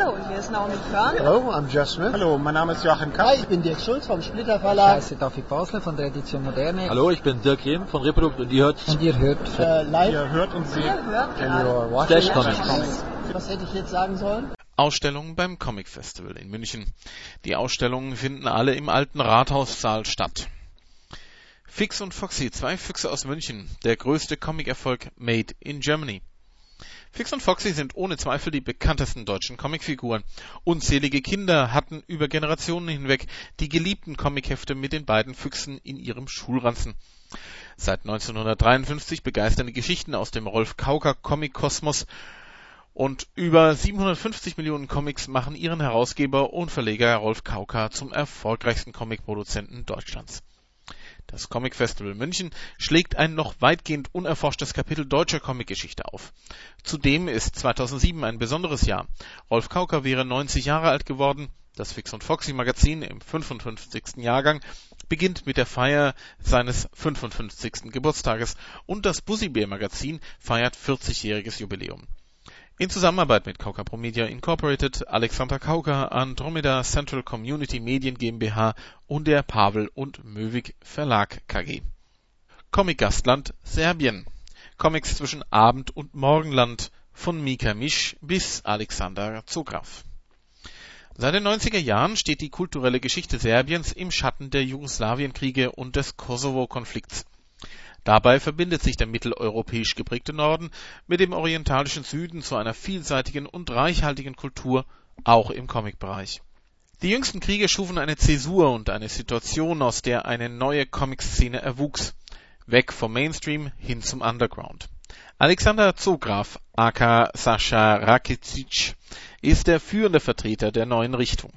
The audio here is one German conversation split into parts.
Hallo, hier ist Naomi Körn. Hello, I'm Jeff Smith. Hallo, mein Name ist Joachim Kapp. Hi, ich bin Dirk Schulz vom Splitter Verlag. heiße David Basler von der Edition Moderne. Hallo, ich bin Dirk Rehm von Reprodukt und ihr hört Und ihr hört Äh, live Ihr hört und seht Ihr hört gerade. Flash Comics. Comics. Was hätte ich jetzt sagen sollen? Ausstellungen beim Comic Festival in München. Die Ausstellungen finden alle im alten Rathaussaal statt. Fix und Foxy, zwei Füchse aus München, der größte Comic-Erfolg made in Germany. Fix und Foxy sind ohne Zweifel die bekanntesten deutschen Comicfiguren. Unzählige Kinder hatten über Generationen hinweg die geliebten Comichefte mit den beiden Füchsen in ihrem Schulranzen. Seit 1953 begeisternde Geschichten aus dem Rolf Kauker Comic-Kosmos und über 750 Millionen Comics machen ihren Herausgeber und Verleger Rolf Kauka zum erfolgreichsten Comicproduzenten Deutschlands. Das Comic Festival München schlägt ein noch weitgehend unerforschtes Kapitel deutscher Comicgeschichte auf. Zudem ist 2007 ein besonderes Jahr. Rolf Kauka wäre 90 Jahre alt geworden. Das Fix und Foxy Magazin im 55. Jahrgang beginnt mit der Feier seines 55. Geburtstages und das Bussybär Magazin feiert 40-jähriges Jubiläum. In Zusammenarbeit mit Kauka Pro Media Incorporated, Alexander Kauka, Andromeda Central Community Medien GmbH und der Pavel und Möwig Verlag KG. Comic-Gastland Serbien. Comics zwischen Abend- und Morgenland von Mika Misch bis Alexander Zograf. Seit den 90er Jahren steht die kulturelle Geschichte Serbiens im Schatten der Jugoslawienkriege und des Kosovo-Konflikts. Dabei verbindet sich der mitteleuropäisch geprägte Norden mit dem orientalischen Süden zu einer vielseitigen und reichhaltigen Kultur, auch im Comicbereich. Die jüngsten Kriege schufen eine Zäsur und eine Situation, aus der eine neue Comic-Szene erwuchs. Weg vom Mainstream hin zum Underground. Alexander Zograf, aka Sascha Rakitic, ist der führende Vertreter der neuen Richtung.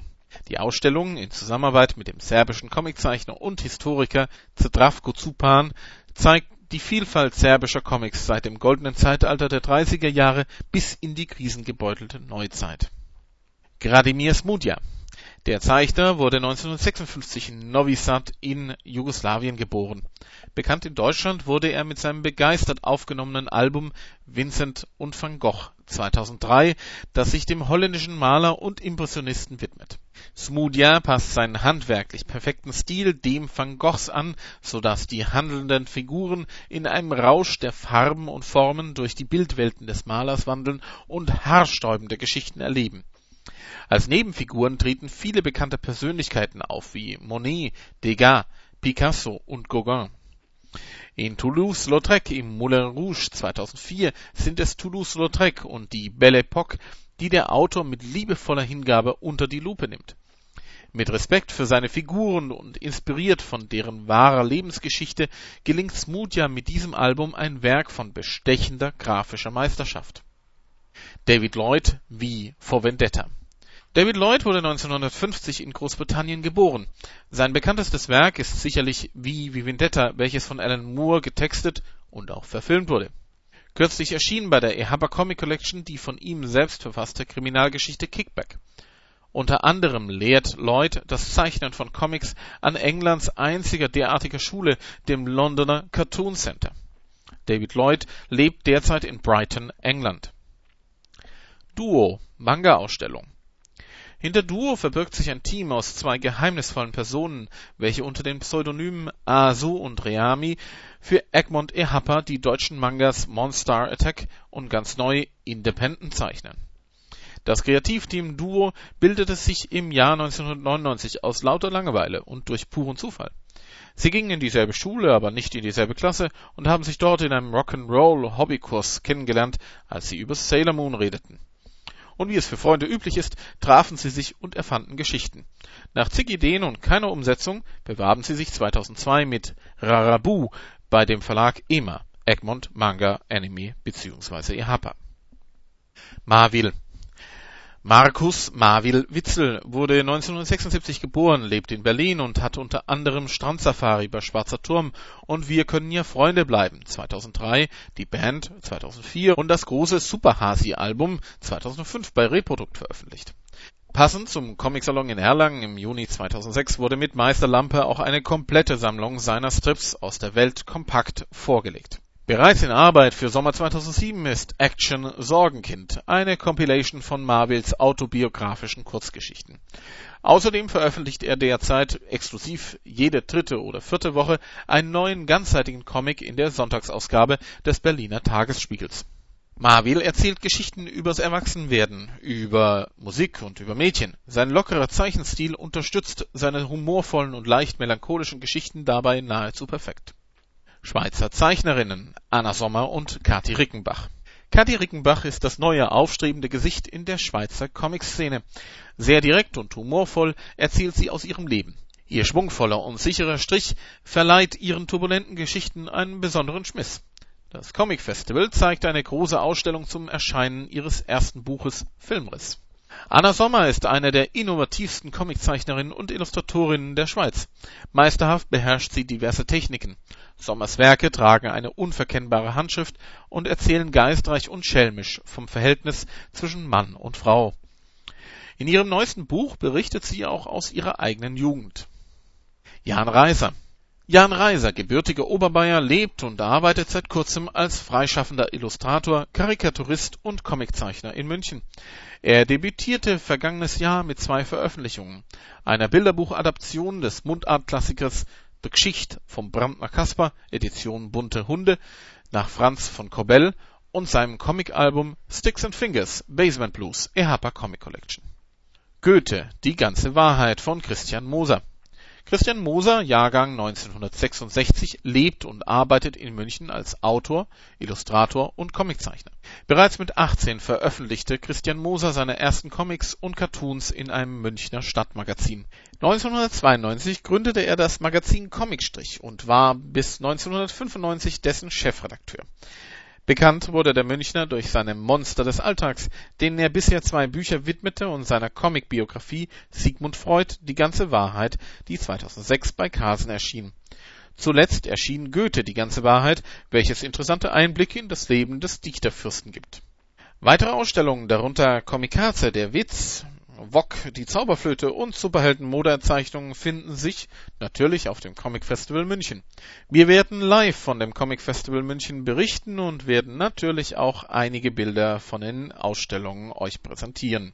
Die Ausstellung in Zusammenarbeit mit dem serbischen Comiczeichner und Historiker Zdravko Zupan zeigt die Vielfalt serbischer Comics seit dem goldenen Zeitalter der 30er Jahre bis in die krisengebeutelte Neuzeit. Gradimir Smudja der Zeichner wurde 1956 in Novi Sad in Jugoslawien geboren. Bekannt in Deutschland wurde er mit seinem begeistert aufgenommenen Album Vincent und van Gogh 2003, das sich dem holländischen Maler und Impressionisten widmet. Smudja passt seinen handwerklich perfekten Stil dem van Goghs an, so dass die handelnden Figuren in einem Rausch der Farben und Formen durch die Bildwelten des Malers wandeln und haarsträubende Geschichten erleben. Als Nebenfiguren treten viele bekannte Persönlichkeiten auf wie Monet, Degas, Picasso und Gauguin. In Toulouse-Lautrec im Moulin Rouge 2004 sind es Toulouse-Lautrec und die Belle Époque, die der Autor mit liebevoller Hingabe unter die Lupe nimmt. Mit Respekt für seine Figuren und inspiriert von deren wahrer Lebensgeschichte gelingt Smutja mit diesem Album ein Werk von bestechender grafischer Meisterschaft. David Lloyd wie vor Vendetta David Lloyd wurde 1950 in Großbritannien geboren. Sein bekanntestes Werk ist sicherlich Wie wie Vendetta, welches von Alan Moore getextet und auch verfilmt wurde. Kürzlich erschien bei der Ehapa Comic Collection die von ihm selbst verfasste Kriminalgeschichte Kickback. Unter anderem lehrt Lloyd das Zeichnen von Comics an Englands einziger derartiger Schule, dem Londoner Cartoon Center. David Lloyd lebt derzeit in Brighton, England. Duo Manga-Ausstellung hinter Duo verbirgt sich ein Team aus zwei geheimnisvollen Personen, welche unter den Pseudonymen Asu und Reami für Egmont Ehapa die deutschen Mangas Monster Attack und ganz neu Independent zeichnen. Das Kreativteam Duo bildete sich im Jahr 1999 aus lauter Langeweile und durch puren Zufall. Sie gingen in dieselbe Schule, aber nicht in dieselbe Klasse und haben sich dort in einem Rock'n'Roll Hobbykurs kennengelernt, als sie über Sailor Moon redeten und wie es für Freunde üblich ist, trafen sie sich und erfanden Geschichten. Nach zig Ideen und keiner Umsetzung bewarben sie sich 2002 mit Rarabu bei dem Verlag EMA, Egmont Manga Anime bzw. Ehapa. Marvil Markus Marvil Witzel wurde 1976 geboren, lebt in Berlin und hat unter anderem Strandsafari bei Schwarzer Turm und Wir können ja Freunde bleiben 2003, die Band 2004 und das große Superhasi-Album 2005 bei Reprodukt veröffentlicht. Passend zum Comicsalon in Erlangen im Juni 2006 wurde mit Meister Lampe auch eine komplette Sammlung seiner Strips aus der Welt kompakt vorgelegt. Bereits in Arbeit für Sommer 2007 ist Action Sorgenkind, eine Compilation von Marvels autobiografischen Kurzgeschichten. Außerdem veröffentlicht er derzeit exklusiv jede dritte oder vierte Woche einen neuen ganzseitigen Comic in der Sonntagsausgabe des Berliner Tagesspiegels. Marvel erzählt Geschichten übers Erwachsenwerden, über Musik und über Mädchen. Sein lockerer Zeichenstil unterstützt seine humorvollen und leicht melancholischen Geschichten dabei nahezu perfekt. Schweizer Zeichnerinnen Anna Sommer und Kati Rickenbach. Kati Rickenbach ist das neue aufstrebende Gesicht in der Schweizer Comic-Szene. Sehr direkt und humorvoll erzählt sie aus ihrem Leben. Ihr schwungvoller und sicherer Strich verleiht ihren turbulenten Geschichten einen besonderen Schmiss. Das Comic Festival zeigt eine große Ausstellung zum Erscheinen ihres ersten Buches Filmriss. Anna Sommer ist eine der innovativsten Comiczeichnerinnen und Illustratorinnen der Schweiz. Meisterhaft beherrscht sie diverse Techniken. Sommers Werke tragen eine unverkennbare Handschrift und erzählen geistreich und schelmisch vom Verhältnis zwischen Mann und Frau. In ihrem neuesten Buch berichtet sie auch aus ihrer eigenen Jugend. Jan Reiser Jan Reiser, gebürtiger Oberbayer, lebt und arbeitet seit kurzem als freischaffender Illustrator, Karikaturist und Comiczeichner in München. Er debütierte vergangenes Jahr mit zwei Veröffentlichungen, einer Bilderbuchadaption des Mundartklassikers The Geschicht vom Brandner Kasper, Edition Bunte Hunde, nach Franz von Kobell und seinem Comicalbum Sticks and Fingers, Basement Blues, Ehapa Comic Collection. Goethe, die ganze Wahrheit von Christian Moser Christian Moser (Jahrgang 1966) lebt und arbeitet in München als Autor, Illustrator und Comiczeichner. Bereits mit 18 veröffentlichte Christian Moser seine ersten Comics und Cartoons in einem Münchner Stadtmagazin. 1992 gründete er das Magazin Comicstrich und war bis 1995 dessen Chefredakteur Bekannt wurde der Münchner durch seine Monster des Alltags, denen er bisher zwei Bücher widmete und seiner Comic-Biografie Sigmund Freud – Die ganze Wahrheit, die 2006 bei Carlsen erschien. Zuletzt erschien Goethe – Die ganze Wahrheit, welches interessante Einblicke in das Leben des Dichterfürsten gibt. Weitere Ausstellungen, darunter Komikaze – Der Witz Wok, die Zauberflöte und Superhelden-Modeerzeichnungen finden sich natürlich auf dem Comic Festival München. Wir werden live von dem Comic Festival München berichten und werden natürlich auch einige Bilder von den Ausstellungen euch präsentieren